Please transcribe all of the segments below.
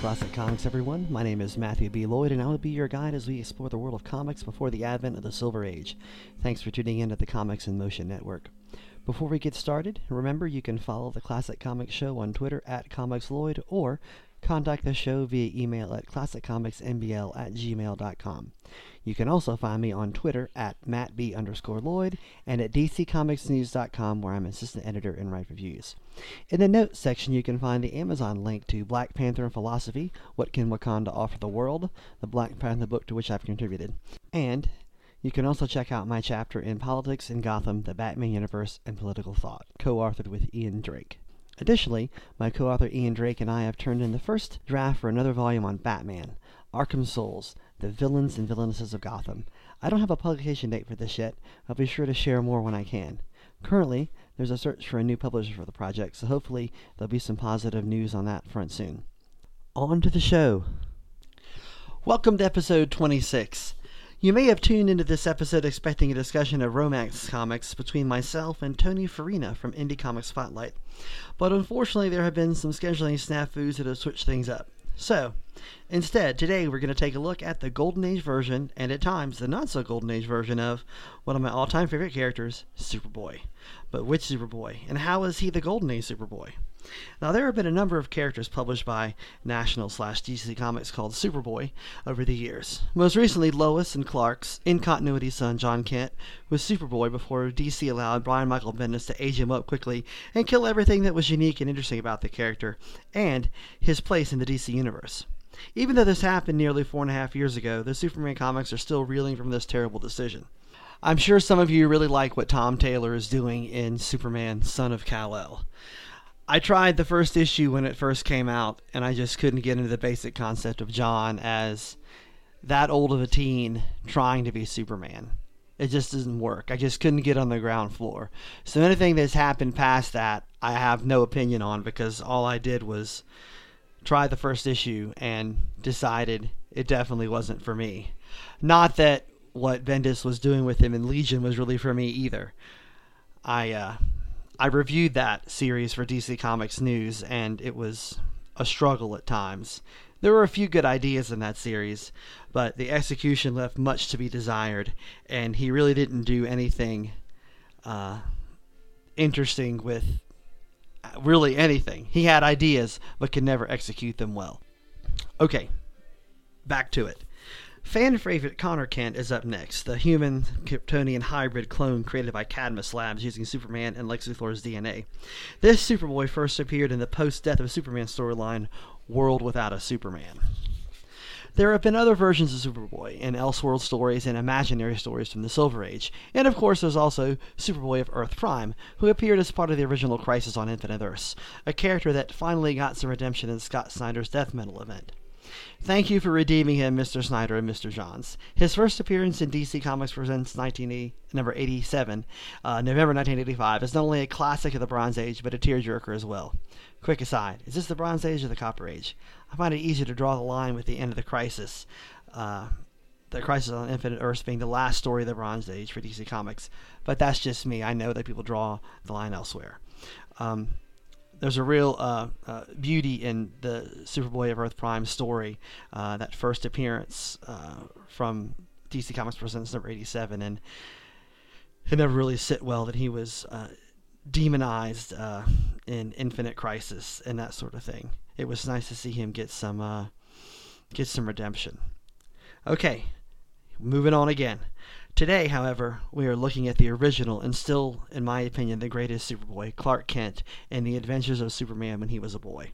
Classic Comics, everyone. My name is Matthew B. Lloyd, and I will be your guide as we explore the world of comics before the advent of the Silver Age. Thanks for tuning in to the Comics in Motion Network. Before we get started, remember you can follow the Classic Comics Show on Twitter at ComicsLloyd or contact the show via email at classiccomicsmbl at gmail.com. You can also find me on Twitter at mattb underscore Lloyd and at dccomicsnews.com where I'm assistant editor and write reviews. In the notes section, you can find the Amazon link to Black Panther and Philosophy, What Can Wakanda Offer the World, the Black Panther book to which I've contributed. And you can also check out my chapter in Politics in Gotham, the Batman Universe, and Political Thought, co-authored with Ian Drake. Additionally, my co-author Ian Drake and I have turned in the first draft for another volume on Batman, Arkham Souls, The Villains and Villainesses of Gotham. I don't have a publication date for this yet. I'll be sure to share more when I can. Currently, there's a search for a new publisher for the project, so hopefully there'll be some positive news on that front soon. On to the show. Welcome to episode 26. You may have tuned into this episode expecting a discussion of romance comics between myself and Tony Farina from Indie Comics Spotlight, but unfortunately there have been some scheduling snafus that have switched things up. So, instead, today we're going to take a look at the Golden Age version, and at times the not so Golden Age version of one of my all time favorite characters, Superboy. But which Superboy? And how is he the Golden Age Superboy? Now, there have been a number of characters published by National slash DC Comics called Superboy over the years. Most recently, Lois and Clark's in continuity son Jon Kent was Superboy before DC allowed Brian Michael Bendis to age him up quickly and kill everything that was unique and interesting about the character and his place in the DC universe. Even though this happened nearly four and a half years ago, the Superman comics are still reeling from this terrible decision. I'm sure some of you really like what Tom Taylor is doing in Superman Son of Kal-El. I tried the first issue when it first came out, and I just couldn't get into the basic concept of Jon as that old of a teen trying to be Superman. It just doesn't work. I just couldn't get on the ground floor. So anything that's happened past that, I have no opinion on because all I did was try the first issue and decided it definitely wasn't for me. Not that what Bendis was doing with him in Legion was really for me either. I uh, I reviewed that series for DC Comics News, and it was a struggle at times. There were a few good ideas in that series, but the execution left much to be desired, and he really didn't do anything uh, interesting with really anything. He had ideas, but could never execute them well. Okay, back to it. Fan favorite Connor Kent is up next, the human Kryptonian hybrid clone created by Cadmus Labs using Superman and Lex Luthor's DNA. This Superboy first appeared in the post death of Superman storyline, World Without a Superman. There have been other versions of Superboy in Elseworld stories and imaginary stories from the Silver Age, and of course there's also Superboy of Earth Prime, who appeared as part of the original Crisis on Infinite Earths, a character that finally got some redemption in Scott Snyder's Death Metal event. Thank you for redeeming him, Mr. Snyder and Mr. Johns. His first appearance in DC Comics Presents 1980, number 87, uh, November 1985, is not only a classic of the Bronze Age, but a tearjerker as well. Quick aside, is this the Bronze Age or the Copper Age? I find it easy to draw the line with the end of the Crisis. Uh, the Crisis on Infinite Earths being the last story of the Bronze Age for DC Comics, but that's just me. I know that people draw the line elsewhere. Um, there's a real uh, uh, beauty in the Superboy of Earth Prime story, uh, that first appearance uh, from DC Comics Presents number 87, and it never really sit well that he was uh, demonized uh, in Infinite Crisis and that sort of thing. It was nice to see him get some get some redemption. Okay, moving on again. Today, however, we are looking at the original and still, in my opinion, the greatest Superboy, Clark Kent, and the adventures of Superman when he was a boy.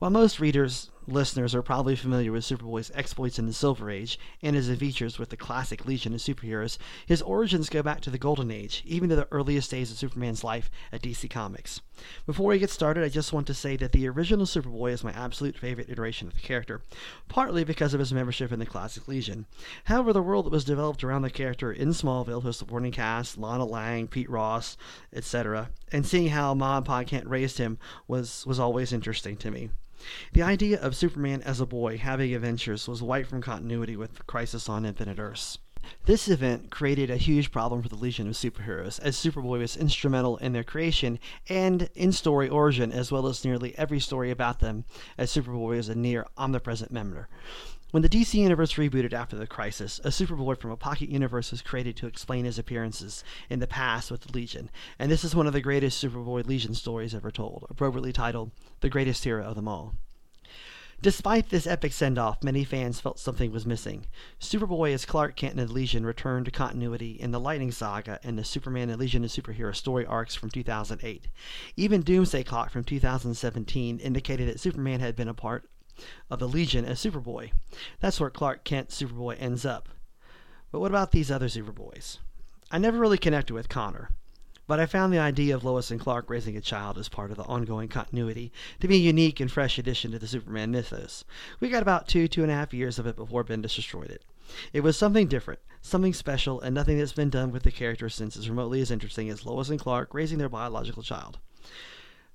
While most readers listeners are probably familiar with Superboy's exploits in the Silver Age and his adventures with the classic Legion of Superheroes, his origins go back to the Golden Age, even to the earliest days of Superman's life at DC Comics. Before we get started, I just want to say that the original Superboy is my absolute favorite iteration of the character, partly because of his membership in the classic Legion. However, the world that was developed around the character in Smallville, his supporting cast, Lana Lang, Pete Ross, etc., and seeing how Ma and Pa Kent raised him was, was always interesting to me. The idea of Superman as a boy having adventures was wiped from continuity with Crisis on Infinite Earths. This event created a huge problem for the Legion of Superheroes, as Superboy was instrumental in their creation and in story origin, as well as nearly every story about them, as Superboy is a near omnipresent member. When the DC Universe rebooted after the crisis, a Superboy from a pocket universe was created to explain his appearances in the past with the Legion, and this is one of the greatest Superboy Legion stories ever told, appropriately titled The Greatest Hero of Them All. Despite this epic send off, many fans felt something was missing. Superboy as Clark Kent and Legion returned to continuity in the Lightning Saga and the Superman and Legion of Superhero story arcs from 2008. Even Doomsday Clock from 2017 indicated that Superman had been a part of the Legion as Superboy. That's where Clark Kent Superboy ends up. But what about these other Superboys? I never really connected with Connor, but I found the idea of Lois and Clark raising a child as part of the ongoing continuity to be a unique and fresh addition to the Superman mythos. We got about two, two and a half years of it before Bendis destroyed it. It was something different, something special, and nothing that's been done with the character since is remotely as interesting as Lois and Clark raising their biological child.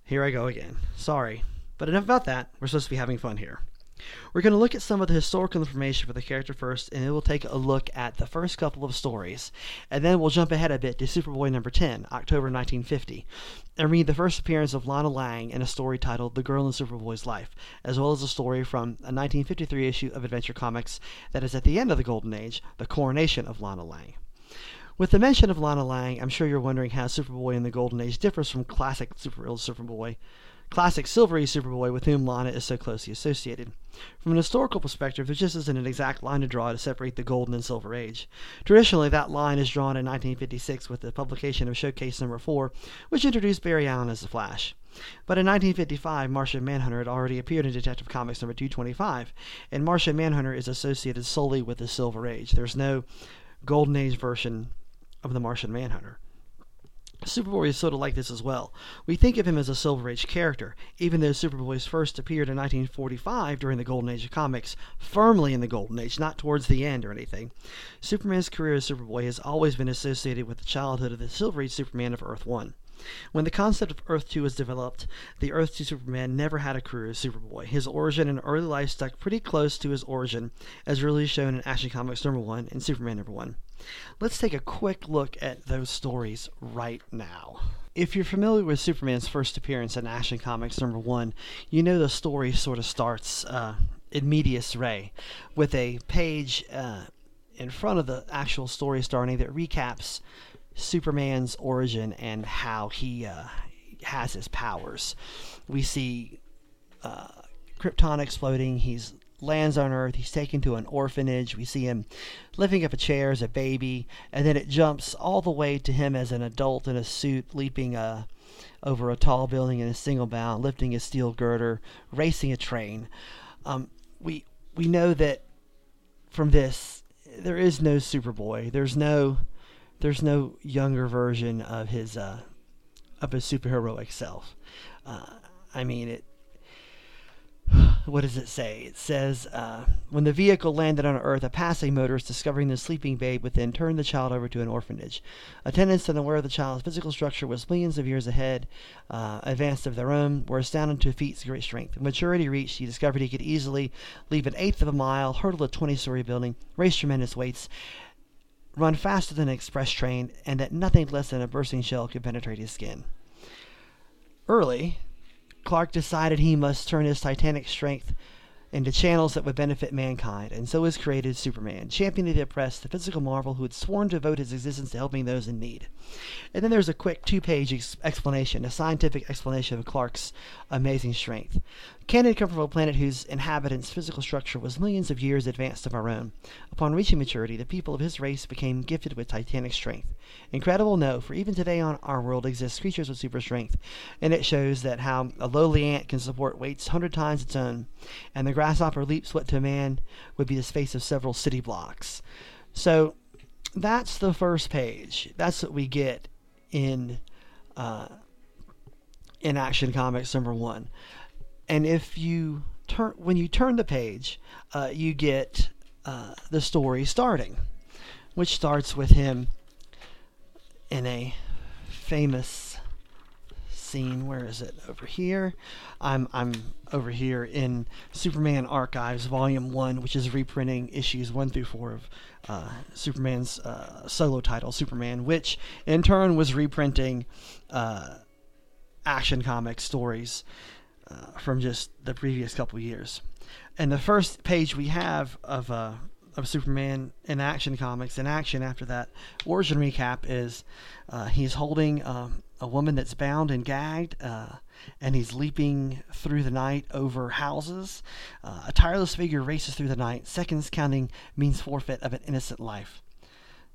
Here I go again. Sorry. But enough about that. We're supposed to be having fun here. We're going to look at some of the historical information for the character first, and then we'll take a look at the first couple of stories. And then we'll jump ahead a bit to Superboy number 10, October 1950, and read the first appearance of Lana Lang in a story titled The Girl in Superboy's Life, as well as a story from a 1953 issue of Adventure Comics that is at the end of the Golden Age, The Coronation of Lana Lang. With the mention of Lana Lang, I'm sure you're wondering how Superboy in the Golden Age differs from classic Super Superboy classic silvery Superboy with whom Lana is so closely associated. From an historical perspective, there just isn't an exact line to draw to separate the Golden and Silver Age. Traditionally, that line is drawn in 1956 with the publication of Showcase Number 4, which introduced Barry Allen as the Flash. But in 1955, Martian Manhunter had already appeared in Detective Comics number 225, and Martian Manhunter is associated solely with the Silver Age. There's no Golden Age version of the Martian Manhunter. Superboy is sort of like this as well. We think of him as a Silver Age character, even though Superboy first appeared in 1945 during the Golden Age of comics, firmly in the Golden Age, not towards the end or anything. Superman's career as Superboy has always been associated with the childhood of the Silver Age Superman of Earth 1. When the concept of Earth 2 was developed, the Earth 2 Superman never had a career as Superboy. His origin and early life stuck pretty close to his origin, as really shown in Action Comics number 1 and Superman number 1. Let's take a quick look at those stories right now. If you're familiar with Superman's first appearance in Action Comics number one, you know the story sort of starts uh, in medias res with a page uh, in front of the actual story starting that recaps Superman's origin and how he uh, has his powers. We see uh, Krypton exploding. He's lands on Earth. He's taken to an orphanage. We see him lifting up a chair as a baby, and then it jumps all the way to him as an adult in a suit, leaping uh, over a tall building in a single bound, lifting a steel girder, racing a train. Um, we we know that from this there is no Superboy. There's no there's no younger version of his uh, of his superheroic self. Uh, I mean it what does it say? It says, uh, when the vehicle landed on Earth, a passing motorist discovering the sleeping babe within turned the child over to an orphanage. Attendants, unaware of the child's physical structure was millions of years ahead, uh, advanced of their own, were astounded to feat's great strength. When maturity reached, he discovered he could easily leave an eighth of a mile, hurdle a 20 story building, raise tremendous weights, run faster than an express train, and that nothing less than a bursting shell could penetrate his skin. Early, Clark decided he must turn his titanic strength into channels that would benefit mankind, and so was created Superman, champion of the oppressed, the physical marvel who had sworn to devote his existence to helping those in need. And then there's a quick two page ex- explanation, a scientific explanation of Clark's amazing strength. Kent had come from a planet whose inhabitants' physical structure was millions of years advanced of our own. Upon reaching maturity, the people of his race became gifted with titanic strength. Incredible? No, for even today on our world exist creatures with super strength, and it shows that how a lowly ant can support weights hundred times its own, and the grasshopper leaps what to man would be the space of several city blocks. So that's the first page. That's what we get in uh, in Action Comics number one. And if you turn when you turn the page, uh, you get uh, the story starting, which starts with him in a famous scene. Where is it? Over here. I'm I'm over here in Superman Archives Volume One, which is reprinting issues one through four of uh, Superman's uh, solo title, Superman, which in turn was reprinting uh, Action Comics stories uh, from just the previous couple years. And the first page we have of uh, of Superman in Action Comics in action after that origin recap is uh, he's holding um, a woman that's bound and gagged, uh, and he's leaping through the night over houses. Uh, a tireless figure races through the night. Seconds counting means forfeit of an innocent life.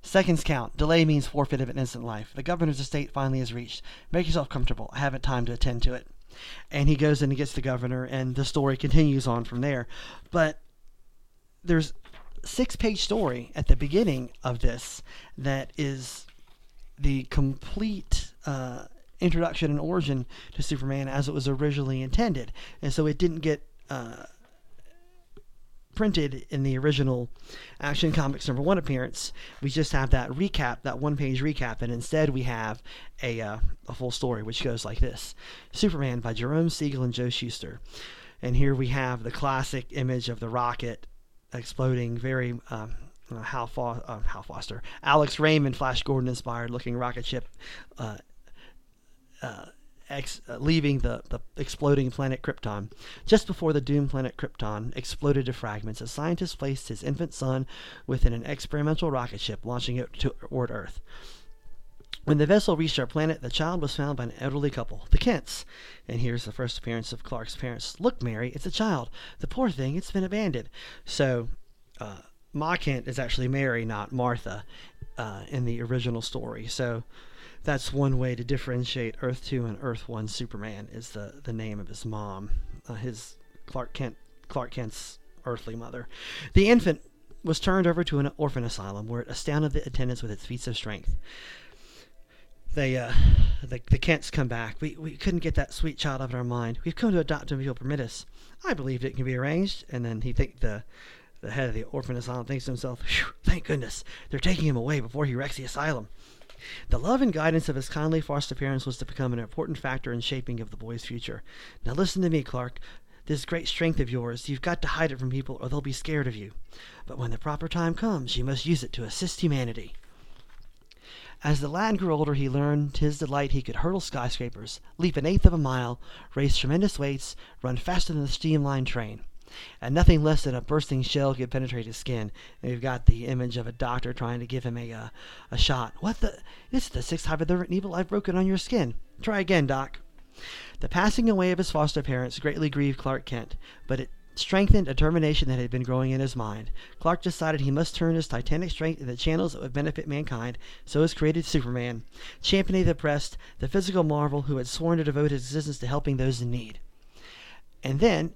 Seconds count. Delay means forfeit of an innocent life. The governor's estate finally is reached. Make yourself comfortable. I haven't time to attend to it. And he goes in and gets the governor, and the story continues on from there. But there's six page story at the beginning of this that is the complete uh, introduction and origin to Superman as it was originally intended. And so it didn't get uh, printed in the original Action Comics number one appearance. We just have that recap, that one page recap, and instead we have a, uh, a full story which goes like this Superman by Jerome Siegel and Joe Shuster. And here we have the classic image of the rocket exploding, very um, uh, Hal, Fo- uh, Hal Foster, Alex Raymond, Flash Gordon inspired looking rocket ship. Uh, uh, ex- uh, leaving the, the exploding planet Krypton. Just before the doomed planet Krypton exploded to fragments, a scientist placed his infant son within an experimental rocket ship, launching it toward Earth. When the vessel reached our planet, the child was found by an elderly couple, the Kents. And here's the first appearance of Clark's parents. Look, Mary, it's a child. The poor thing, it's been abandoned. So, uh, Ma Kent is actually Mary, not Martha, uh, in the original story. So, that's one way to differentiate Earth 2 and Earth 1 Superman is the, the name of his mom, uh, his Clark Kent Clark Kent's earthly mother. The infant was turned over to an orphan asylum where it astounded the attendants with its feats of strength they uh, the, the Kents come back. We, we couldn't get that sweet child out of our mind. We've come to adopt him if you'll permit us. I believe it can be arranged. And then he think the the head of the orphan asylum thinks to himself, thank goodness, they're taking him away before he wrecks the asylum. The love and guidance of his kindly foster parents was to become an important factor in shaping of the boy's future. Now listen to me, Clark. This great strength of yours, you've got to hide it from people or they'll be scared of you. But when the proper time comes, you must use it to assist humanity. As the lad grew older, he learned his delight he could hurdle skyscrapers, leap an eighth of a mile, raise tremendous weights, run faster than a steamline train. And nothing less than a bursting shell could penetrate his skin. And we've got the image of a doctor trying to give him a uh, a shot. What the? This is the sixth hypodermic needle I've broken on your skin. Try again, Doc. The passing away of his foster parents greatly grieved Clark Kent, but it strengthened a determination that had been growing in his mind. Clark decided he must turn his titanic strength into channels that would benefit mankind, so he created Superman, championing the oppressed, the physical marvel who had sworn to devote his existence to helping those in need. And then,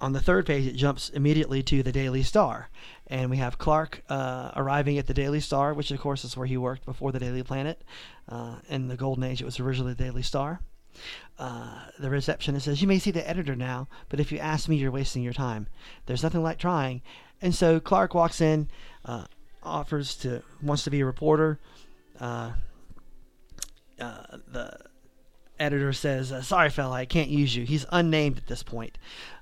on the third page, it jumps immediately to the Daily Star. And we have Clark uh, arriving at the Daily Star, which, of course, is where he worked before the Daily Planet. Uh, in the Golden Age, it was originally the Daily Star. Uh, the receptionist says, You may see the editor now, but if you ask me, you're wasting your time. There's nothing like trying. And so Clark walks in, uh, offers to, wants to be a reporter. Uh, uh the editor says, Sorry, fella, I can't use you. He's unnamed at this point.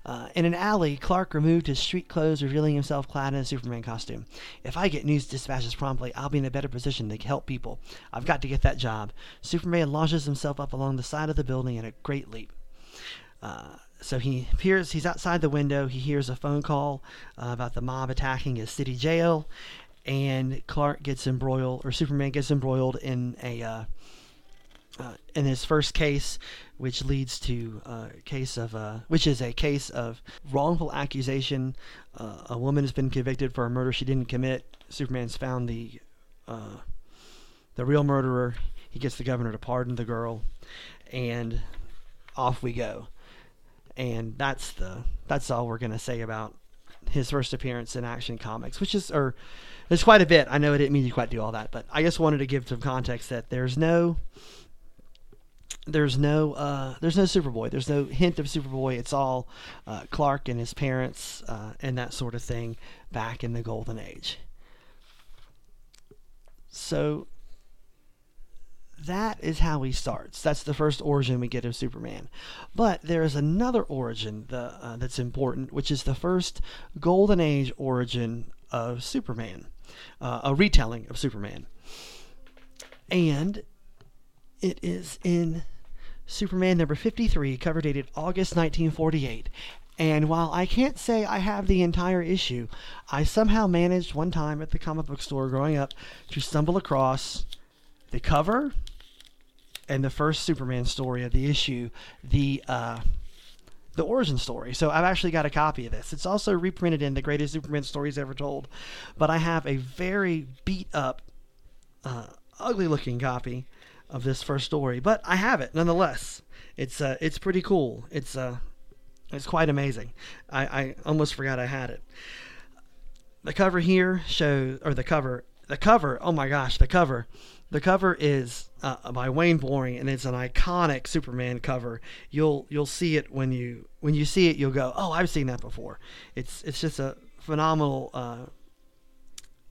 Uh, in an alley, Clark removed his street clothes, revealing himself clad in a Superman costume. If I get news dispatches promptly, I'll be in a better position to help people. I've got to get that job. Superman launches himself up along the side of the building in a great leap. Uh, so he appears, he's outside the window. He hears a phone call uh, about the mob attacking his city jail, and Clark gets embroiled, or Superman gets embroiled in a uh, uh, in his first case, which leads to a case of uh, which is a case of wrongful accusation. Uh, a woman has been convicted for a murder she didn't commit. Superman's found the uh, the real murderer. He gets the governor to pardon the girl, and off we go. And that's the that's all we're gonna say about his first appearance in Action Comics, which is or there's quite a bit. I know I didn't mean to quite do all that, but I just wanted to give some context that there's no there's no uh, there's no Superboy. There's no hint of Superboy. It's all uh, Clark and his parents uh, and that sort of thing back in the Golden Age. So that is how he starts. That's the first origin we get of Superman. But there is another origin the, uh, that's important, which is the first Golden Age origin of Superman, uh, a retelling of Superman. And it is in Superman number 53, cover dated August 1948. And while I can't say I have the entire issue, I somehow managed one time at the comic book store growing up to stumble across the cover and the first Superman story of the issue, the uh, the origin story. So I've actually got a copy of this. It's also reprinted in the greatest Superman stories ever told, but I have a very beat up, uh, ugly looking copy of this first story. But I have it nonetheless. It's uh, it's pretty cool. It's uh, it's quite amazing. I, I almost forgot I had it. The cover here shows, or the cover, the cover. Oh my gosh, the cover the cover is uh, by Wayne Boring, and it's an iconic Superman cover. You'll you'll see it when you when you see it, you'll go, "Oh, I've seen that before." It's it's just a phenomenal uh,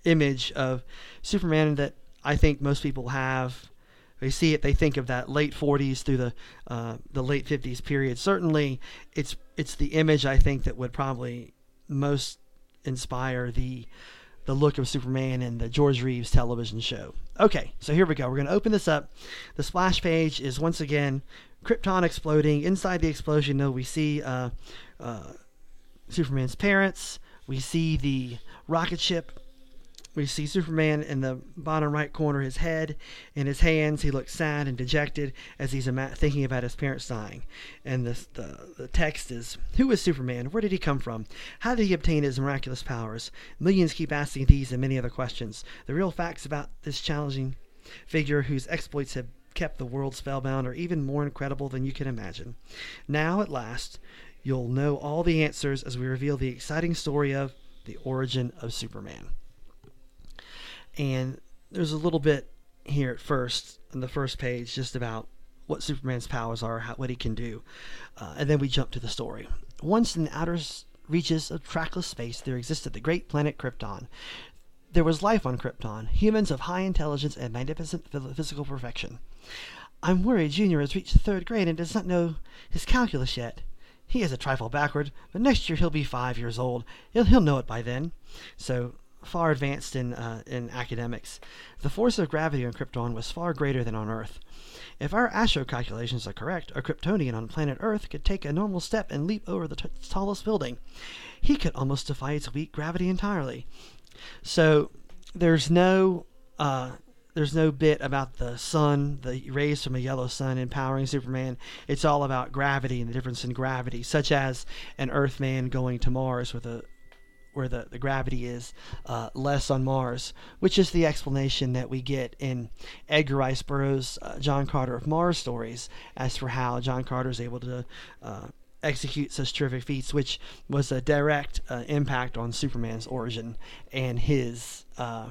image of Superman that I think most people have. They see it, they think of that late 40s through the uh, the late 50s period. Certainly, it's it's the image I think that would probably most inspire the the look of Superman in the George Reeves television show. Okay, so here we go. We're going to open this up. The splash page is once again Krypton exploding. Inside the explosion, though, we see uh, uh, Superman's parents. We see the rocket ship we see Superman in the bottom right corner, his head in his hands. He looks sad and dejected as he's thinking about his parents dying. And the, the, the text is Who is Superman? Where did he come from? How did he obtain his miraculous powers? Millions keep asking these and many other questions. The real facts about this challenging figure whose exploits have kept the world spellbound are even more incredible than you can imagine. Now, at last, you'll know all the answers as we reveal the exciting story of the origin of Superman and there's a little bit here at first on the first page just about what Superman's powers are, how, what he can do, uh, and then we jump to the story. Once in the outer reaches of trackless space, there existed the great planet Krypton. There was life on Krypton, humans of high intelligence and magnificent physical perfection. I'm worried Junior has reached the third grade and does not know his calculus yet. He is a trifle backward, but next year he'll be five years old. He'll, he'll know it by then. So far advanced in, uh, in academics, the force of gravity on Krypton was far greater than on Earth. If our astro calculations are correct, a Kryptonian on planet Earth could take a normal step and leap over the t- tallest building. He could almost defy its weak gravity entirely. So there's no uh, there's no bit about the sun, the rays from a yellow sun empowering Superman. It's all about gravity and the difference in gravity, such as an Earthman going to Mars with a where the, the gravity is uh, less on Mars, which is the explanation that we get in Edgar Rice Burroughs' uh, John Carter of Mars stories as for how John Carter is able to uh, execute such terrific feats, which was a direct uh, impact on Superman's origin and his uh,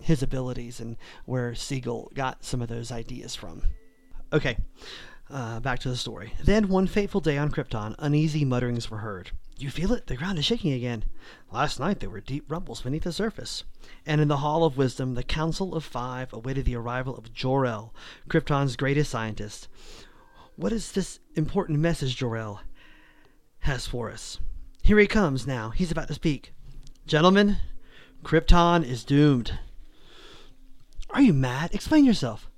his abilities and where Siegel got some of those ideas from. Okay, uh, back to the story. Then, one fateful day on Krypton, uneasy mutterings were heard. You feel it? The ground is shaking again. Last night there were deep rumbles beneath the surface. And in the Hall of Wisdom, the Council of Five awaited the arrival of Jor-El, Krypton's greatest scientist. What is this important message Jor-El has for us? Here he comes now. He's about to speak. Gentlemen, Krypton is doomed. Are you mad? Explain yourself.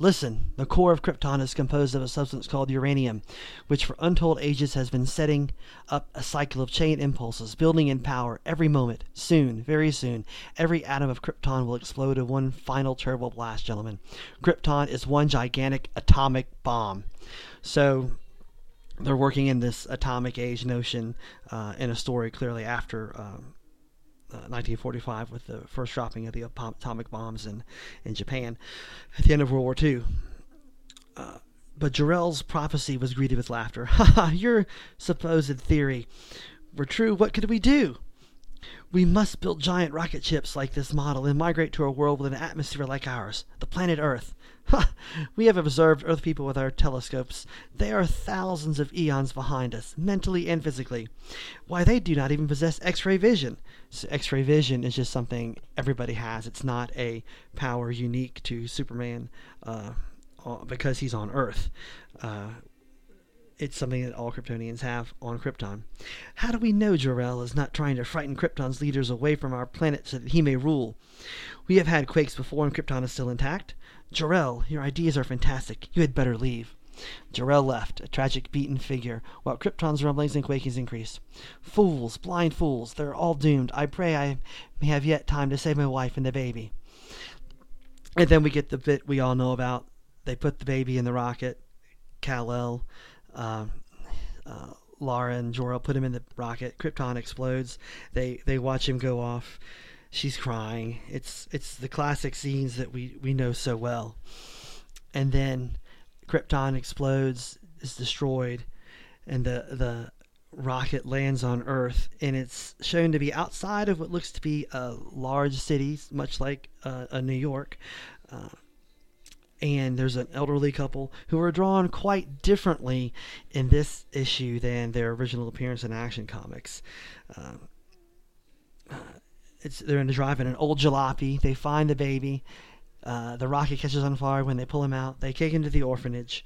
Listen, the core of Krypton is composed of a substance called uranium, which for untold ages has been setting up a cycle of chain impulses, building in power every moment. Soon, very soon, every atom of Krypton will explode in one final turbo blast, gentlemen. Krypton is one gigantic atomic bomb. So, they're working in this atomic age notion uh, in a story clearly after um, 1945 uh, with the first dropping of the atomic bombs in, in Japan at the end of World War II. Uh, but Jor-El's prophecy was greeted with laughter. Ha ha, your supposed theory were true. What could we do? We must build giant rocket ships like this model and migrate to a world with an atmosphere like ours, the planet Earth. Ha! We have observed Earth people with our telescopes. They are thousands of eons behind us, mentally and physically. Why, they do not even possess X ray vision. So X ray vision is just something everybody has. It's not a power unique to Superman uh, uh, because he's on Earth. Uh, it's something that all Kryptonians have on Krypton. How do we know Jor-El is not trying to frighten Krypton's leaders away from our planet so that he may rule? We have had quakes before and Krypton is still intact. Jor-El, your ideas are fantastic. You had better leave. Jor-El left, a tragic beaten figure, while Krypton's rumblings and quakings increased. Fools, blind fools, they're all doomed. I pray I may have yet time to save my wife and the baby. And then we get the bit we all know about. They put the baby in the rocket. Kal-El uh, uh, Lara and Jor-El put him in the rocket. Krypton explodes. They they watch him go off. She's crying. It's it's the classic scenes that we, we know so well. And then Krypton explodes, is destroyed, and the the rocket lands on Earth, and it's shown to be outside of what looks to be a large city, much like uh, a New York. Uh, and there's an elderly couple who are drawn quite differently in this issue than their original appearance in Action Comics. Um, uh, it's they're in the drive in an old jalopy. They find the baby. Uh, the rocket catches on fire when they pull him out. They him to the orphanage,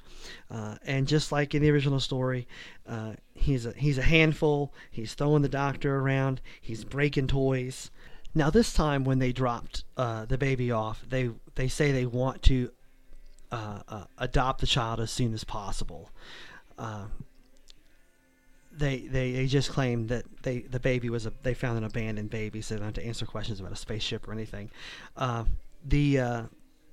uh, and just like in the original story, uh, he's a he's a handful. He's throwing the doctor around. He's breaking toys. Now this time, when they dropped uh, the baby off, they they say they want to uh, adopt the child as soon as possible. They, they they just claimed that they the baby was a they found an abandoned baby, so they don't have to answer questions about a spaceship or anything. The uh,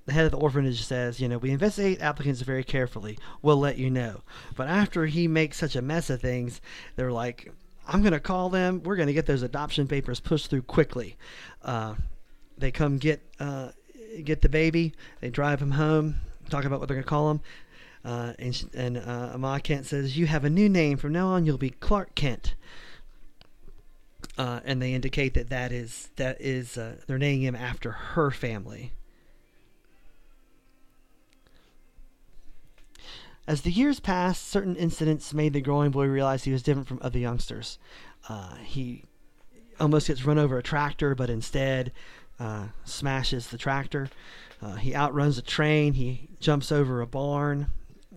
the head of the orphanage says, you know, we investigate applicants very carefully. We'll let you know. But after he makes such a mess of things, they're like, I'm going to call them. We're going to get those adoption papers pushed through quickly. Uh, they come get uh, get the baby. They drive him home talk about what they're going to call him. Uh, and and uh, Ma Kent says, You have a new name. From now on, you'll be Clark Kent. Uh, and they indicate that that is that is uh, they're naming him after her family. As the years passed, certain incidents made the growing boy realize he was different from other youngsters. Uh, he almost gets run over a tractor, but instead uh, smashes the tractor. Uh, he outruns a train. He jumps over a barn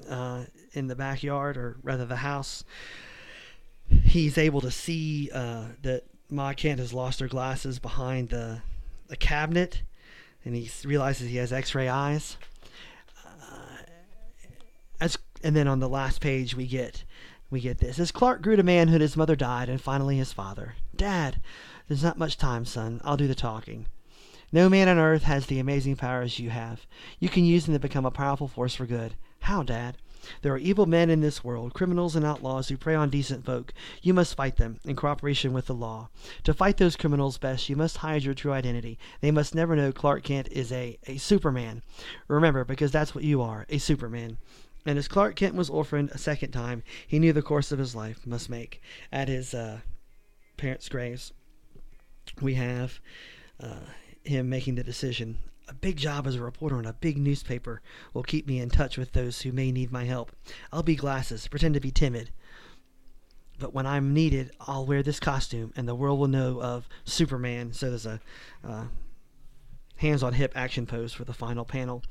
uh, in the backyard, or rather the house. He's able to see uh, that Ma Kent has lost her glasses behind the, the cabinet, and he realizes he has X-ray eyes. Uh, as and then on the last page we get we get this. As Clark grew to manhood, his mother died, and finally his father. Dad, there's not much time, son. I'll do the talking. No man on earth has the amazing powers you have. You can use them to become a powerful force for good. How, Dad? There are evil men in this world, criminals and outlaws who prey on decent folk. You must fight them, in cooperation with the law. To fight those criminals best, you must hide your true identity. They must never know Clark Kent is a, a Superman. Remember, because that's what you are, a Superman. And as Clark Kent was orphaned a second time, he knew the course of his life must make. At his uh, parents' graves, we have uh, him making the decision. A big job as a reporter in a big newspaper will keep me in touch with those who may need my help. I'll be glasses, pretend to be timid. But when I'm needed, I'll wear this costume, and the world will know of Superman. So there's a uh, hands on hip action pose for the final panel.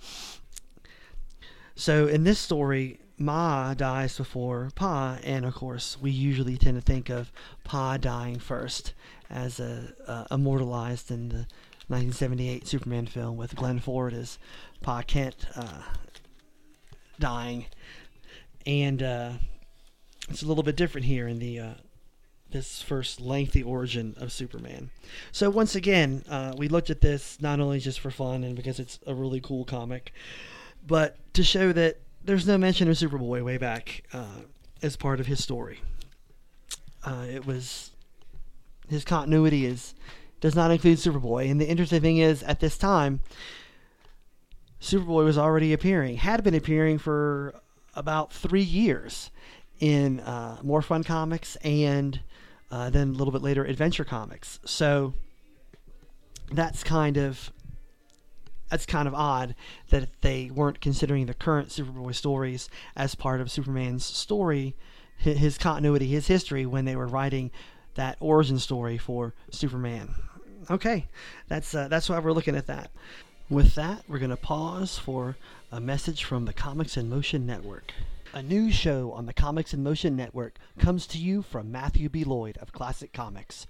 So in this story, Ma dies before Pa, and of course, we usually tend to think of Pa dying first as a, uh, immortalized in the 1978 Superman film with Glenn Ford as Pa Kent uh, dying, and uh, it's a little bit different here in the uh, this first lengthy origin of Superman. So once again, uh, we looked at this not only just for fun and because it's a really cool comic, but to show that there's no mention of Superboy way back uh, as part of his story. Uh, it was his continuity is does not include Superboy. And the interesting thing is, at this time, Superboy was already appearing, had been appearing for about three years in uh, More Fun Comics and uh, then a little bit later Adventure Comics. So that's kind of that's kind of odd that they weren't considering the current Superboy stories as part of Superman's story, his continuity, his history when they were writing that origin story for Superman okay, that's uh, that's why we're looking at that. With that, we're going to pause for a message from the Comics in Motion Network. A new show on the Comics in Motion Network comes to you from Matthew B. Lloyd of Classic Comics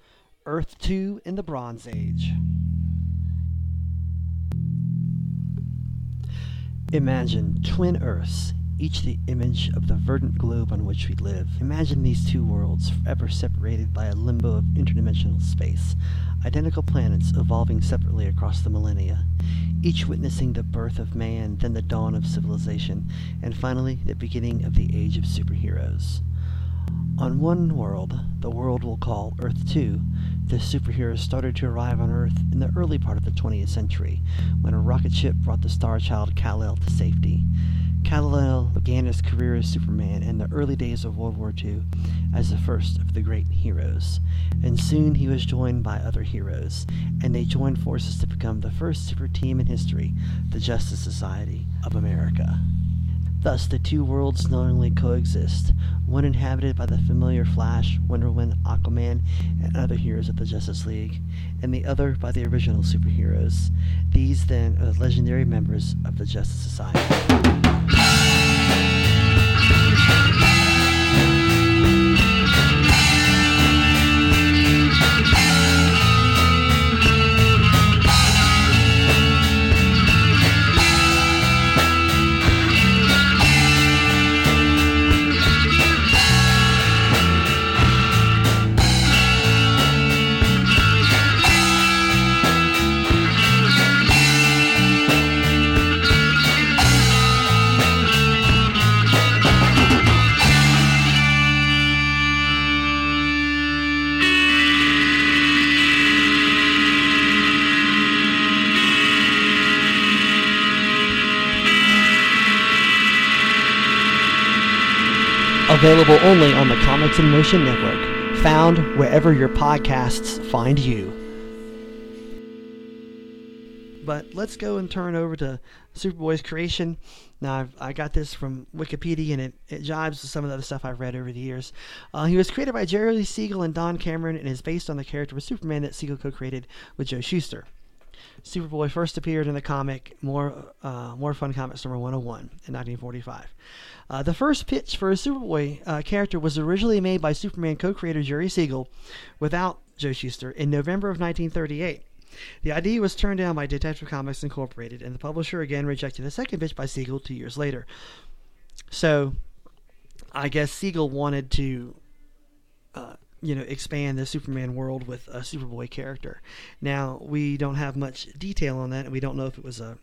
Earth 2 in the Bronze Age. Imagine twin Earths, each the image of the verdant globe on which we live. Imagine these two worlds forever separated by a limbo of interdimensional space, identical planets evolving separately across the millennia, each witnessing the birth of man, then the dawn of civilization, and finally the beginning of the age of superheroes. On one world, the world we'll call Earth 2, the superheroes started to arrive on Earth in the early part of the 20th century, when a rocket ship brought the star child Kal-El to safety. Kal-El began his career as Superman in the early days of World War II as the first of the great heroes, and soon he was joined by other heroes, and they joined forces to become the first super team in history, the Justice Society of America. Thus, the two worlds knowingly coexist, one inhabited by the familiar Flash, Wonder Woman, Aquaman, and other heroes of the Justice League, and the other by the original superheroes. These, then, are the legendary members of the Justice Society. Available only on the Comics in Motion Network, found wherever your podcasts find you. But let's go and turn over to Superboy's creation. Now, I've, i got this from Wikipedia, and it, it jibes with some of the other stuff I've read over the years. Uh, he was created by Jerry Siegel and Don Cameron, and is based on the character of Superman that Siegel co-created with Joe Shuster. Superboy first appeared in the comic More uh, More Fun Comics number 101 in 1945. Uh, the first pitch for a Superboy uh, character was originally made by Superman co-creator Jerry Siegel without Joe Shuster in November of 1938. The idea was turned down by Detective Comics Incorporated, and the publisher again rejected the second pitch by Siegel two years later. So, I guess Siegel wanted to uh, you know expand the Superman world with a Superboy character. Now we don't have much detail on that, and we don't know if it was a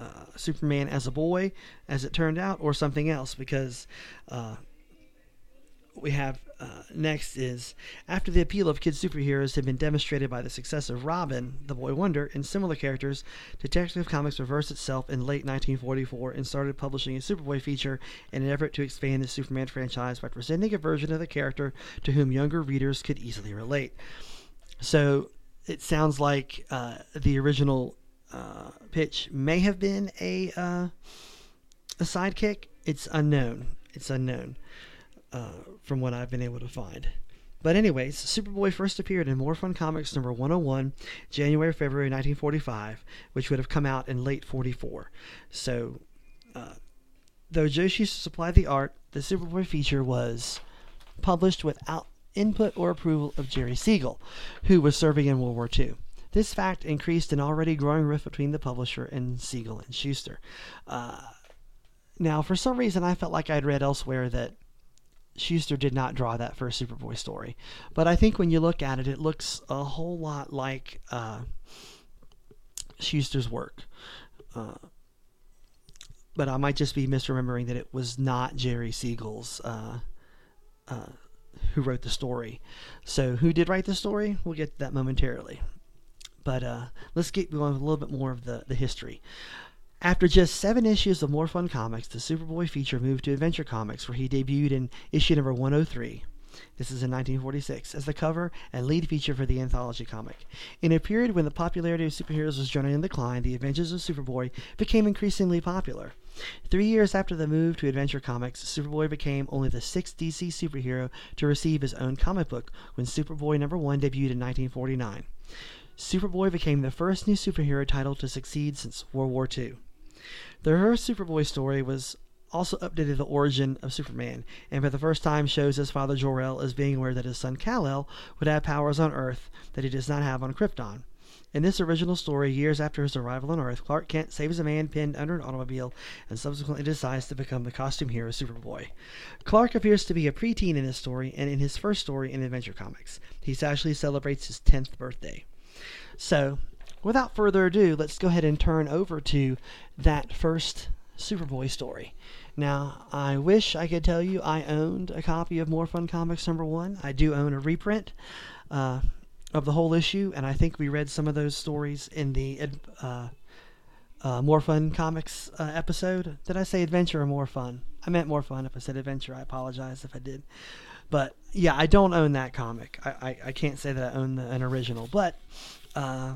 uh, Superman as a boy, as it turned out, or something else, because uh, we have uh, next is after the appeal of kid superheroes had been demonstrated by the success of Robin, the Boy Wonder, and similar characters, Detective Comics reversed itself in late 1944 and started publishing a Superboy feature in an effort to expand the Superman franchise by presenting a version of the character to whom younger readers could easily relate. So it sounds like uh, the original uh, pitch may have been a uh, a sidekick. It's unknown. It's unknown uh, from what I've been able to find. But anyways, Superboy first appeared in More Fun Comics number 101, January February 1945, which would have come out in late 44. So, uh, though Shuster supplied the art, the Superboy feature was published without input or approval of Jerry Siegel, who was serving in World War II. This fact increased an already growing rift between the publisher and Siegel and Shuster. Uh, now, for some reason, I felt like I'd read elsewhere that Shuster did not draw that first Superboy story. But I think when you look at it, it looks a whole lot like uh, Shuster's work. Uh, but I might just be misremembering that it was not Jerry Siegel's uh, uh who wrote the story. So, who did write the story? We'll get to that momentarily. But uh, let's get going with a little bit more of the, the history. After just seven issues of More Fun Comics, the Superboy feature moved to Adventure Comics, where he debuted in issue number 103. This is in 1946, as the cover and lead feature for the anthology comic. In a period when the popularity of superheroes was generally in decline, the adventures of Superboy became increasingly popular. Three years after the move to Adventure Comics, Superboy became only the sixth DC superhero to receive his own comic book when Superboy number one debuted in 1949. Superboy became the first new superhero title to succeed since World War II. The first Superboy story was also updated the origin of Superman, and for the first time shows his father Jor-El as being aware that his son Kal-El would have powers on Earth that he does not have on Krypton. In this original story, years after his arrival on Earth, Clark Kent saves a man pinned under an automobile and subsequently decides to become the costume hero Superboy. Clark appears to be a preteen in this story and in his first story in Adventure Comics. He actually celebrates his 10th birthday. So, without further ado, let's go ahead and turn over to that first Superboy story. Now, I wish I could tell you I owned a copy of More Fun Comics number one. I do own a reprint. Uh, of the whole issue, and I think we read some of those stories in the uh, uh, More Fun Comics uh, episode. Did I say adventure or more fun? I meant more fun. If I said adventure, I apologize if I did. But yeah, I don't own that comic. I, I, I can't say that I own the, an original. But uh,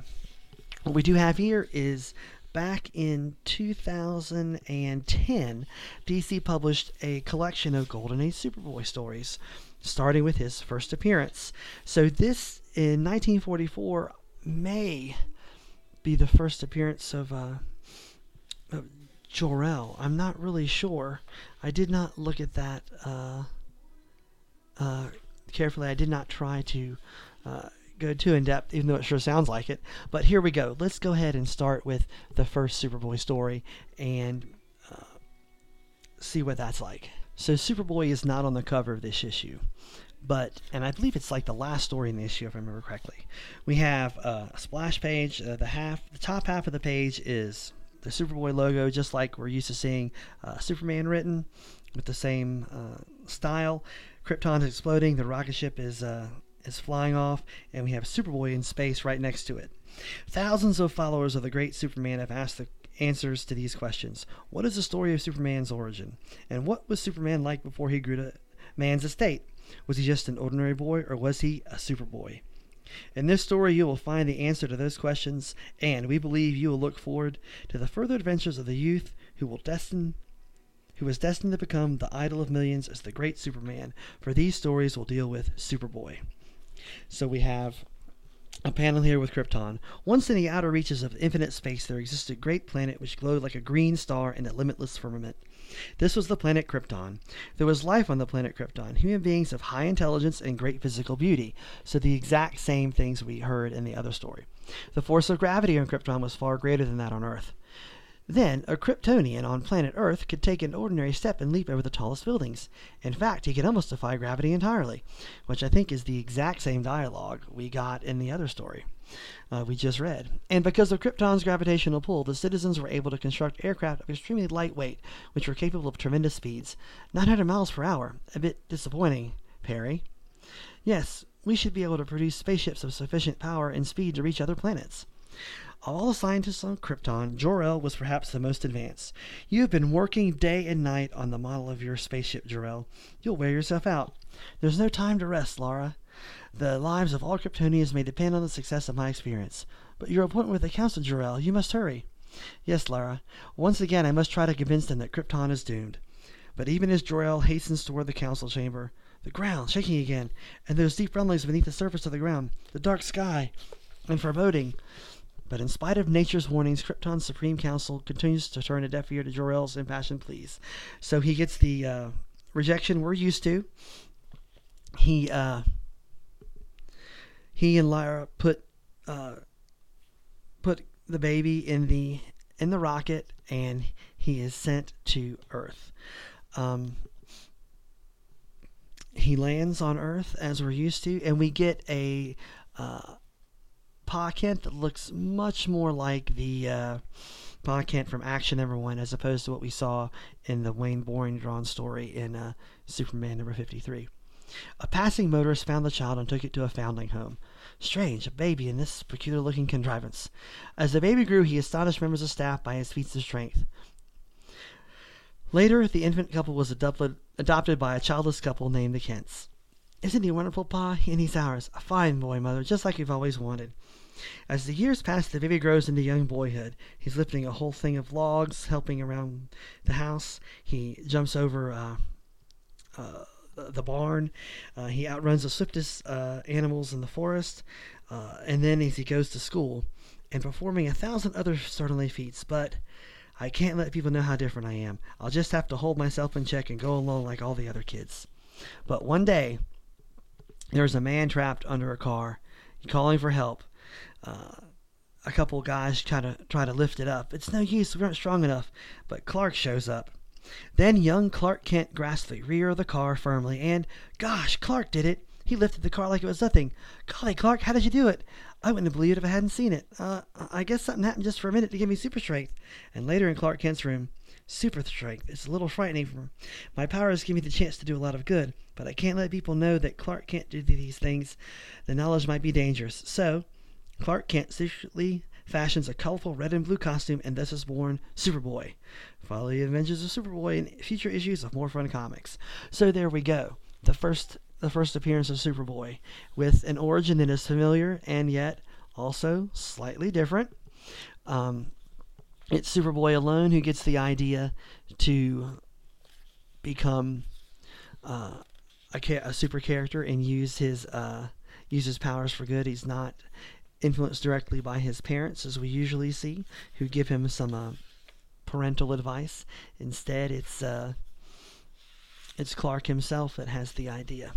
what we do have here is back in 2010, DC published a collection of Golden Age Superboy stories, starting with his first appearance. So this in 1944 may be the first appearance of, uh, of Jor-El. I'm not really sure. I did not look at that uh, uh, carefully. I did not try to uh, go too in depth, even though it sure sounds like it. But here we go. Let's go ahead and start with the first Superboy story and uh, see what that's like. So Superboy is not on the cover of this issue. But, and I believe it's like the last story in the issue, if I remember correctly. We have uh, a splash page. Uh, the half, the top half of the page is the Superboy logo, just like we're used to seeing uh, Superman written, with the same uh, style. Krypton's exploding. The rocket ship is uh, is flying off, and we have Superboy in space right next to it. Thousands of followers of the great Superman have asked the answers to these questions. What is the story of Superman's origin? And what was Superman like before he grew to man's estate? Was he just an ordinary boy, or was he a superboy? In this story, you will find the answer to those questions, and we believe you will look forward to the further adventures of the youth who will destine who is destined to become the idol of millions as the great Superman, for these stories will deal with Superboy. So we have a panel here with Krypton. Once in the outer reaches of infinite space, there existed a great planet which glowed like a green star in a limitless firmament. This was the planet Krypton. There was life on the planet Krypton, human beings of high intelligence and great physical beauty, so the exact same things we heard in the other story. The force of gravity on Krypton was far greater than that on Earth. Then, a Kryptonian on planet Earth could take an ordinary step and leap over the tallest buildings. In fact, he could almost defy gravity entirely, which I think is the exact same dialogue we got in the other story uh, we just read. And because of Krypton's gravitational pull, the citizens were able to construct aircraft of extremely light weight, which were capable of tremendous speeds 900 miles per hour. A bit disappointing, Perry. Yes, we should be able to produce spaceships of sufficient power and speed to reach other planets. Of all the scientists on Krypton, Jor-El was perhaps the most advanced. You have been working day and night on the model of your spaceship, Jor-El. You'll wear yourself out. There's no time to rest, Lara. The lives of all Kryptonians may depend on the success of my experience. But your appointment with the Council, Jor-El, you must hurry. Yes, Lara. Once again, I must try to convince them that Krypton is doomed. But even as Jor-El hastens toward the council chamber, the ground shaking again, and those deep rumblings beneath the surface of the ground, the dark sky, and foreboding, but in spite of nature's warnings, Krypton's Supreme Council continues to turn a deaf ear to Jor-El's impassioned pleas. So he gets the uh, rejection we're used to. He uh, he and Lyra put uh, put the baby in the in the rocket, and he is sent to Earth. Um, he lands on Earth as we're used to, and we get a uh, Kent that looks much more like the uh, Kent from Action Number One, as opposed to what we saw in the Wayne Boring drawn story in uh, Superman number 53. A passing motorist found the child and took it to a foundling home. Strange, a baby in this peculiar looking contrivance. As the baby grew, he astonished members of staff by his feats of strength. Later, the infant couple was adopted, adopted by a childless couple named the Kents. Isn't he wonderful, Pa? And he's ours. A fine boy, Mother, just like you've always wanted. As the years pass, the baby grows into young boyhood. He's lifting a whole thing of logs, helping around the house. He jumps over uh, uh, the barn. Uh, he outruns the swiftest uh, animals in the forest. Uh, and then as he goes to school and performing a thousand other startling feats. But I can't let people know how different I am. I'll just have to hold myself in check and go along like all the other kids. But one day, there's a man trapped under a car, calling for help. Uh, a couple guys try to try to lift it up. It's no use. We aren't strong enough. But Clark shows up. Then young Clark Kent grasped the rear of the car firmly, and gosh, Clark did it. He lifted the car like it was nothing. Golly, Clark, how did you do it? I wouldn't have believed it if I hadn't seen it. Uh, I guess something happened just for a minute to give me super strength. And later in Clark Kent's room, super strength. It's a little frightening. For my powers give me the chance to do a lot of good, but I can't let people know that Clark can't do these things. The knowledge might be dangerous. So, Clark Kent secretly fashions a colorful red and blue costume, and thus is born Superboy. Follow the adventures of Superboy in future issues of More Fun Comics. So there we go. The first the first appearance of Superboy, with an origin that is familiar and yet also slightly different. Um, it's Superboy alone who gets the idea to become uh, a, a, super character and use his uh, use his powers for good. He's not influenced directly by his parents, as we usually see, who give him some uh, parental advice. Instead, it's uh, it's Clark himself that has the idea.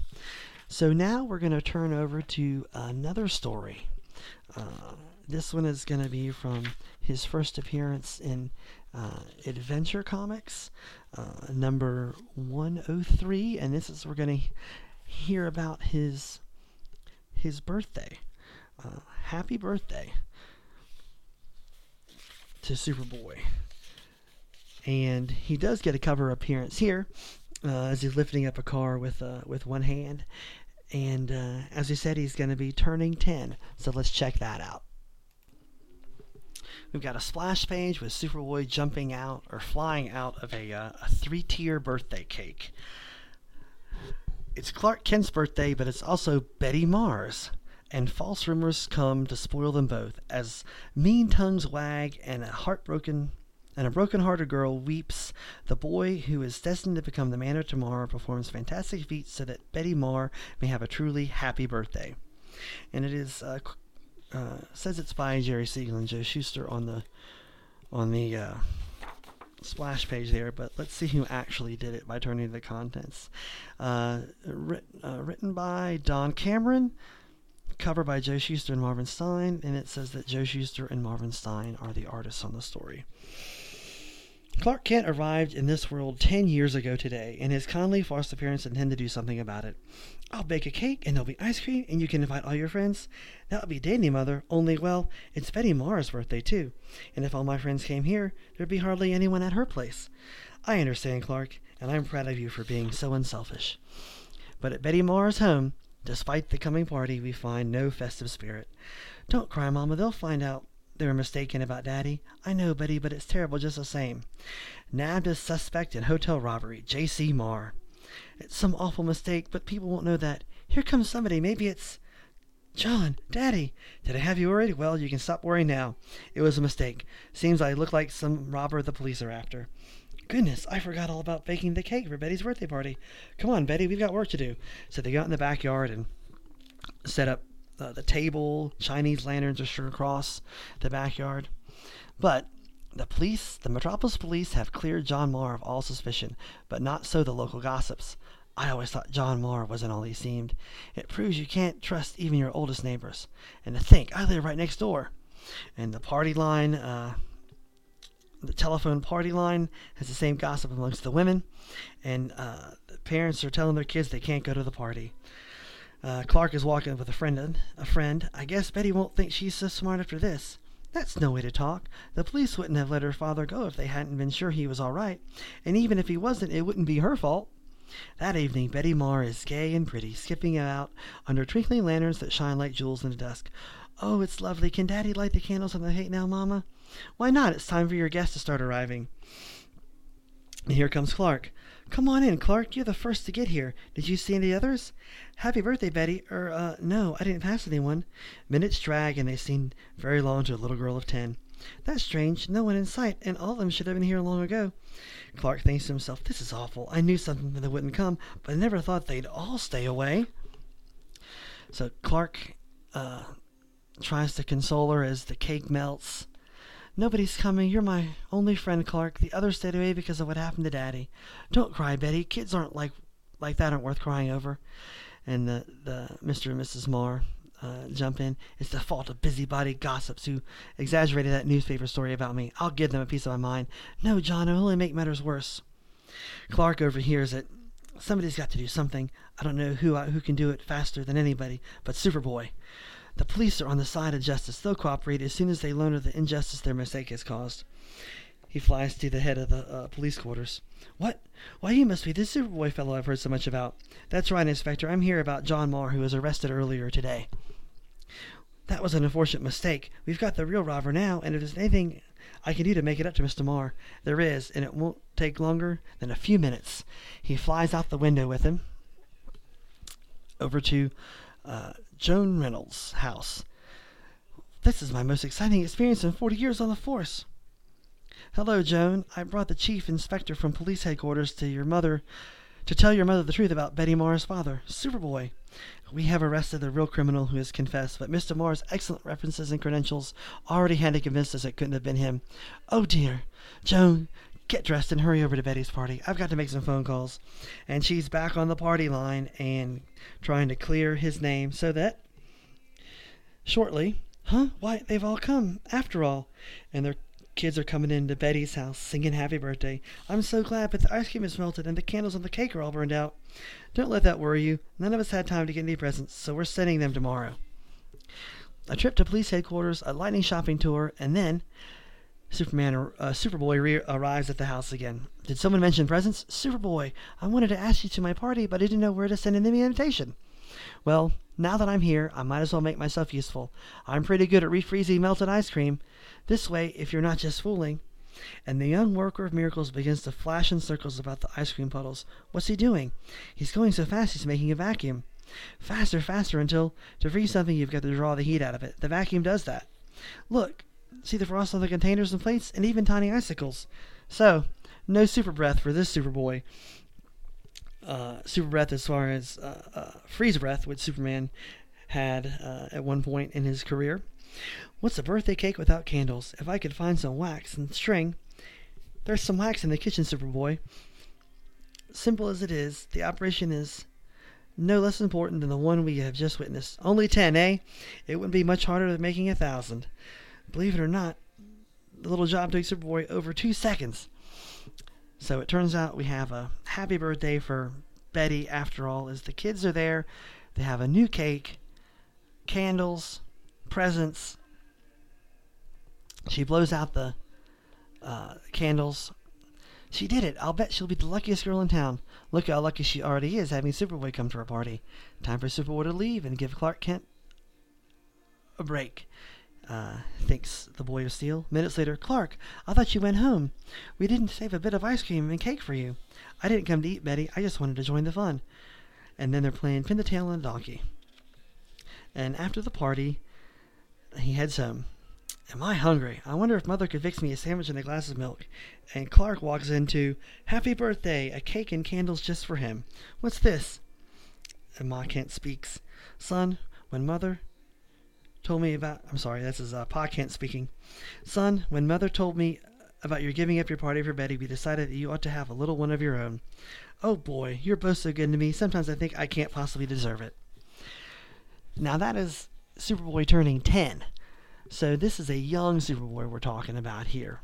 So now we're going to turn over to another story. Uh, this one is going to be from his first appearance in uh, Adventure Comics, uh, number 103, and this is we're going to hear about his his birthday. Uh, happy birthday to Superboy. And he does get a cover appearance here uh, as he's lifting up a car with uh, with one hand. And uh, as we said, he's going to be turning 10. So let's check that out. We've got a splash page with Superboy jumping out or flying out of a, uh, a three tier birthday cake. It's Clark Kent's birthday, but it's also Betty Marr's and false rumors come to spoil them both as mean tongues wag and a heartbroken and a broken-hearted girl weeps. The boy who is destined to become the man of tomorrow performs fantastic feats so that Betty Marr may have a truly happy birthday. And it is uh, uh, says it's by Jerry Siegel and Joe Shuster on the on the uh, splash page there, but let's see who actually did it by turning to the contents. Uh, writ, uh, written by Don Cameron, cover by Joe Shuster and Marvin Stein, and it says that Joe Shuster and Marvin Stein are the artists on the story. Clark Kent arrived in this world 10 years ago today, and his kindly forced appearance intend to do something about it. I'll bake a cake, and there'll be ice cream, and you can invite all your friends. That'll be dandy, Mother, only, well, it's Betty Marr's birthday, too, and if all my friends came here, there'd be hardly anyone at her place. I understand, Clark, and I'm proud of you for being so unselfish. But at Betty Marr's home, despite the coming party, we find no festive spirit. Don't cry, Mamma, they'll find out they were mistaken about Daddy. I know, Betty, but it's terrible just the same. Nabbed as suspect in hotel robbery, J.C. Marr. It's some awful mistake, but people won't know that. Here comes somebody. Maybe it's. John, Daddy, did I have you worried? Well, you can stop worrying now. It was a mistake. Seems I look like some robber the police are after. Goodness, I forgot all about baking the cake for Betty's birthday party. Come on, Betty, we've got work to do. So they got in the backyard and set up uh, the table, Chinese lanterns are strewn across the backyard. But the police, the Metropolis police, have cleared John Marr of all suspicion, but not so the local gossips. I always thought John Marr wasn't all he seemed. It proves you can't trust even your oldest neighbors. And to think, I live right next door. And the party line, uh, the telephone party line has the same gossip amongst the women. And uh, the parents are telling their kids they can't go to the party. Uh, Clark is walking with a friend. A friend. I guess Betty won't think she's so smart after this. That's no way to talk. The police wouldn't have let her father go if they hadn't been sure he was all right. And even if he wasn't, it wouldn't be her fault. That evening, Betty Marr is gay and pretty, skipping about under twinkling lanterns that shine like jewels in the dusk. Oh, it's lovely. Can Daddy light the candles on the hay now, Mamma? Why not? It's time for your guests to start arriving. And here comes Clark. Come on in, Clark. You're the first to get here. Did you see any others? Happy birthday, Betty. Er, uh, no, I didn't pass anyone. Minutes drag, and they seem very long to a little girl of ten. That's strange. No one in sight, and all of them should have been here long ago. Clark thinks to himself, This is awful. I knew something that wouldn't come, but I never thought they'd all stay away. So Clark uh, tries to console her as the cake melts. Nobody's coming. You're my only friend, Clark. The others stayed away because of what happened to Daddy. Don't cry, Betty. Kids aren't like like that aren't worth crying over. And the, the Mr. and Mrs. Marr uh, jump in. It's the fault of busybody gossips who exaggerated that newspaper story about me. I'll give them a piece of my mind. No, John, it'll only make matters worse. Clark overhears it. Somebody's got to do something. I don't know who who can do it faster than anybody, but Superboy. The police are on the side of justice. They'll cooperate as soon as they learn of the injustice their mistake has caused. He flies to the head of the uh, police quarters. What? Why, you must be the Superboy fellow I've heard so much about. That's right, Inspector. I'm here about John Marr, who was arrested earlier today. That was an unfortunate mistake. We've got the real robber now, and if there's anything I can do to make it up to Mr. Marr, there is, and it won't take longer than a few minutes. He flies out the window with him over to uh, Joan Reynolds' house. This is my most exciting experience in 40 years on the force. Hello, Joan. I brought the chief inspector from police headquarters to your mother to tell your mother the truth about Betty Marr's father, Superboy. We have arrested the real criminal who has confessed, but Mr. Marr's excellent references and credentials already had to convince us it couldn't have been him. Oh dear. Joan, get dressed and hurry over to Betty's party. I've got to make some phone calls. And she's back on the party line and trying to clear his name so that shortly, huh? Why, they've all come after all. And they're kids are coming into Betty's house singing happy birthday. I'm so glad, but the ice cream is melted and the candles on the cake are all burned out. Don't let that worry you. None of us had time to get any presents, so we're sending them tomorrow. A trip to police headquarters, a lightning shopping tour, and then Superman, uh, Superboy re- arrives at the house again. Did someone mention presents? Superboy, I wanted to ask you to my party, but I didn't know where to send the invitation. Well, now that I'm here, I might as well make myself useful. I'm pretty good at refreezing melted ice cream. This way, if you're not just fooling. And the young worker of miracles begins to flash in circles about the ice cream puddles. What's he doing? He's going so fast he's making a vacuum. Faster, faster, until to freeze something you've got to draw the heat out of it. The vacuum does that. Look, see the frost on the containers and plates, and even tiny icicles. So, no super breath for this Superboy. Uh, super breath as far as uh, uh, freeze breath, which Superman had uh, at one point in his career. What's a birthday cake without candles? If I could find some wax and string. There's some wax in the kitchen, Superboy. Simple as it is, the operation is no less important than the one we have just witnessed. Only ten, eh? It wouldn't be much harder than making a thousand. Believe it or not, the little job took Superboy over two seconds. So it turns out we have a happy birthday for Betty after all, as the kids are there. They have a new cake, candles, presents, she blows out the uh, candles. She did it. I'll bet she'll be the luckiest girl in town. Look how lucky she already is having Superboy come to her party. Time for Superboy to leave and give Clark Kent a break. Uh, thinks the boy of steel. Minutes later, Clark, I thought you went home. We didn't save a bit of ice cream and cake for you. I didn't come to eat, Betty. I just wanted to join the fun. And then they're playing pin the tail on a donkey. And after the party, he heads home. Am I hungry? I wonder if Mother could fix me a sandwich and a glass of milk. And Clark walks into, Happy birthday, a cake and candles just for him. What's this? And Ma Kent speaks. Son, when Mother told me about. I'm sorry, this is uh, Pa Kent speaking. Son, when Mother told me about your giving up your party for Betty, we decided that you ought to have a little one of your own. Oh boy, you're both so good to me. Sometimes I think I can't possibly deserve it. Now that is Superboy turning 10. So this is a young Superboy we're talking about here.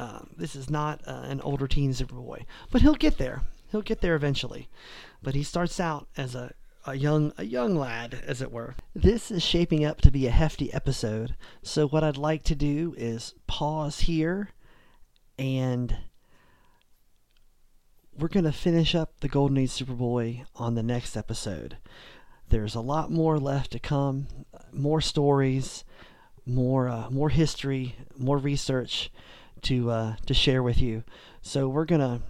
Um, this is not uh, an older teen Superboy, but he'll get there. He'll get there eventually. But he starts out as a, a young a young lad, as it were. This is shaping up to be a hefty episode. So what I'd like to do is pause here, and we're gonna finish up the Golden Age Superboy on the next episode. There's a lot more left to come, more stories more uh, more history, more research to uh, to share with you. So we're gonna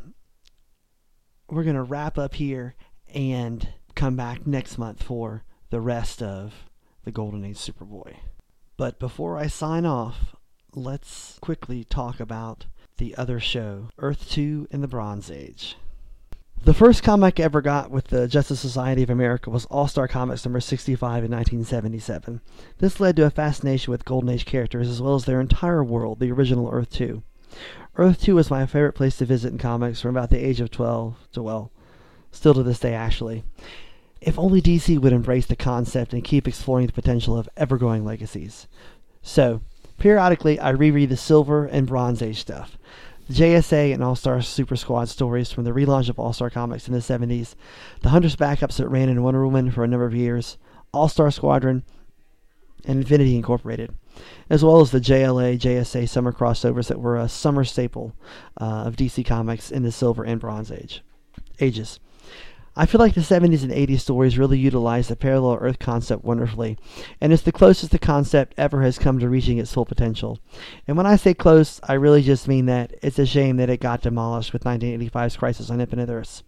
we're gonna wrap up here and come back next month for the rest of the Golden Age Superboy. But before I sign off, let's quickly talk about the other show, Earth 2 in the Bronze Age. The first comic I ever got with the Justice Society of America was All Star Comics number 65 in 1977. This led to a fascination with Golden Age characters as well as their entire world, the original Earth 2. Earth 2 was my favorite place to visit in comics from about the age of 12 to, well, still to this day, actually. If only DC would embrace the concept and keep exploring the potential of ever growing legacies. So, periodically, I reread the Silver and Bronze Age stuff. The JSA and All Star Super Squad stories from the relaunch of All Star Comics in the 70s, the Huntress backups that ran in Wonder Woman for a number of years, All Star Squadron, and Infinity Incorporated as well as the JLA, JSA summer crossovers that were a summer staple uh, of DC Comics in the Silver and Bronze Age ages. I feel like the 70s and 80s stories really utilize the parallel Earth concept wonderfully, and it's the closest the concept ever has come to reaching its full potential. And when I say close, I really just mean that it's a shame that it got demolished with 1985's Crisis on Infinite Earths.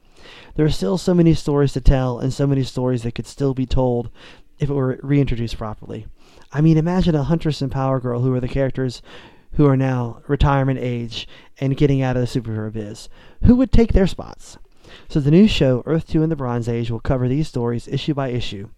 There are still so many stories to tell, and so many stories that could still be told if it were reintroduced properly. I mean, imagine a Huntress and Power Girl who are the characters who are now retirement age and getting out of the superhero biz. Who would take their spots? So the new show, Earth 2 in the Bronze Age, will cover these stories issue by issue.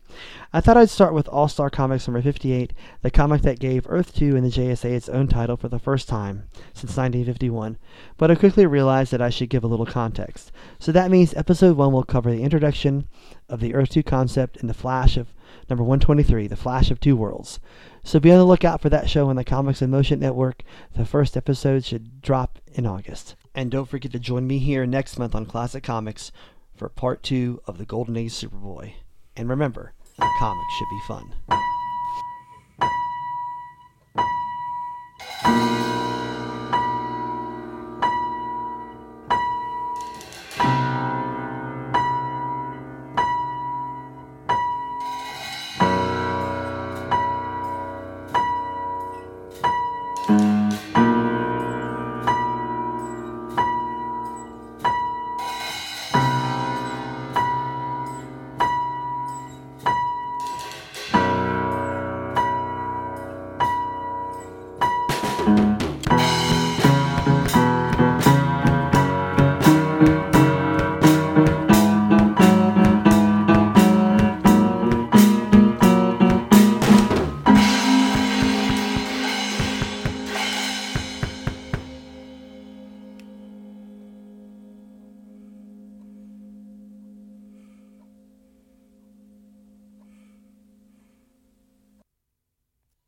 I thought I'd start with All Star Comics number 58, the comic that gave Earth 2 and the JSA its own title for the first time since 1951, but I quickly realized that I should give a little context. So that means episode 1 will cover the introduction of the Earth 2 concept and the flash of number 123, The Flash of Two Worlds. So be on the lookout for that show on the Comics in Motion Network. The first episode should drop in August. And don't forget to join me here next month on Classic Comics for part two of the Golden Age Superboy. And remember, comics should be fun.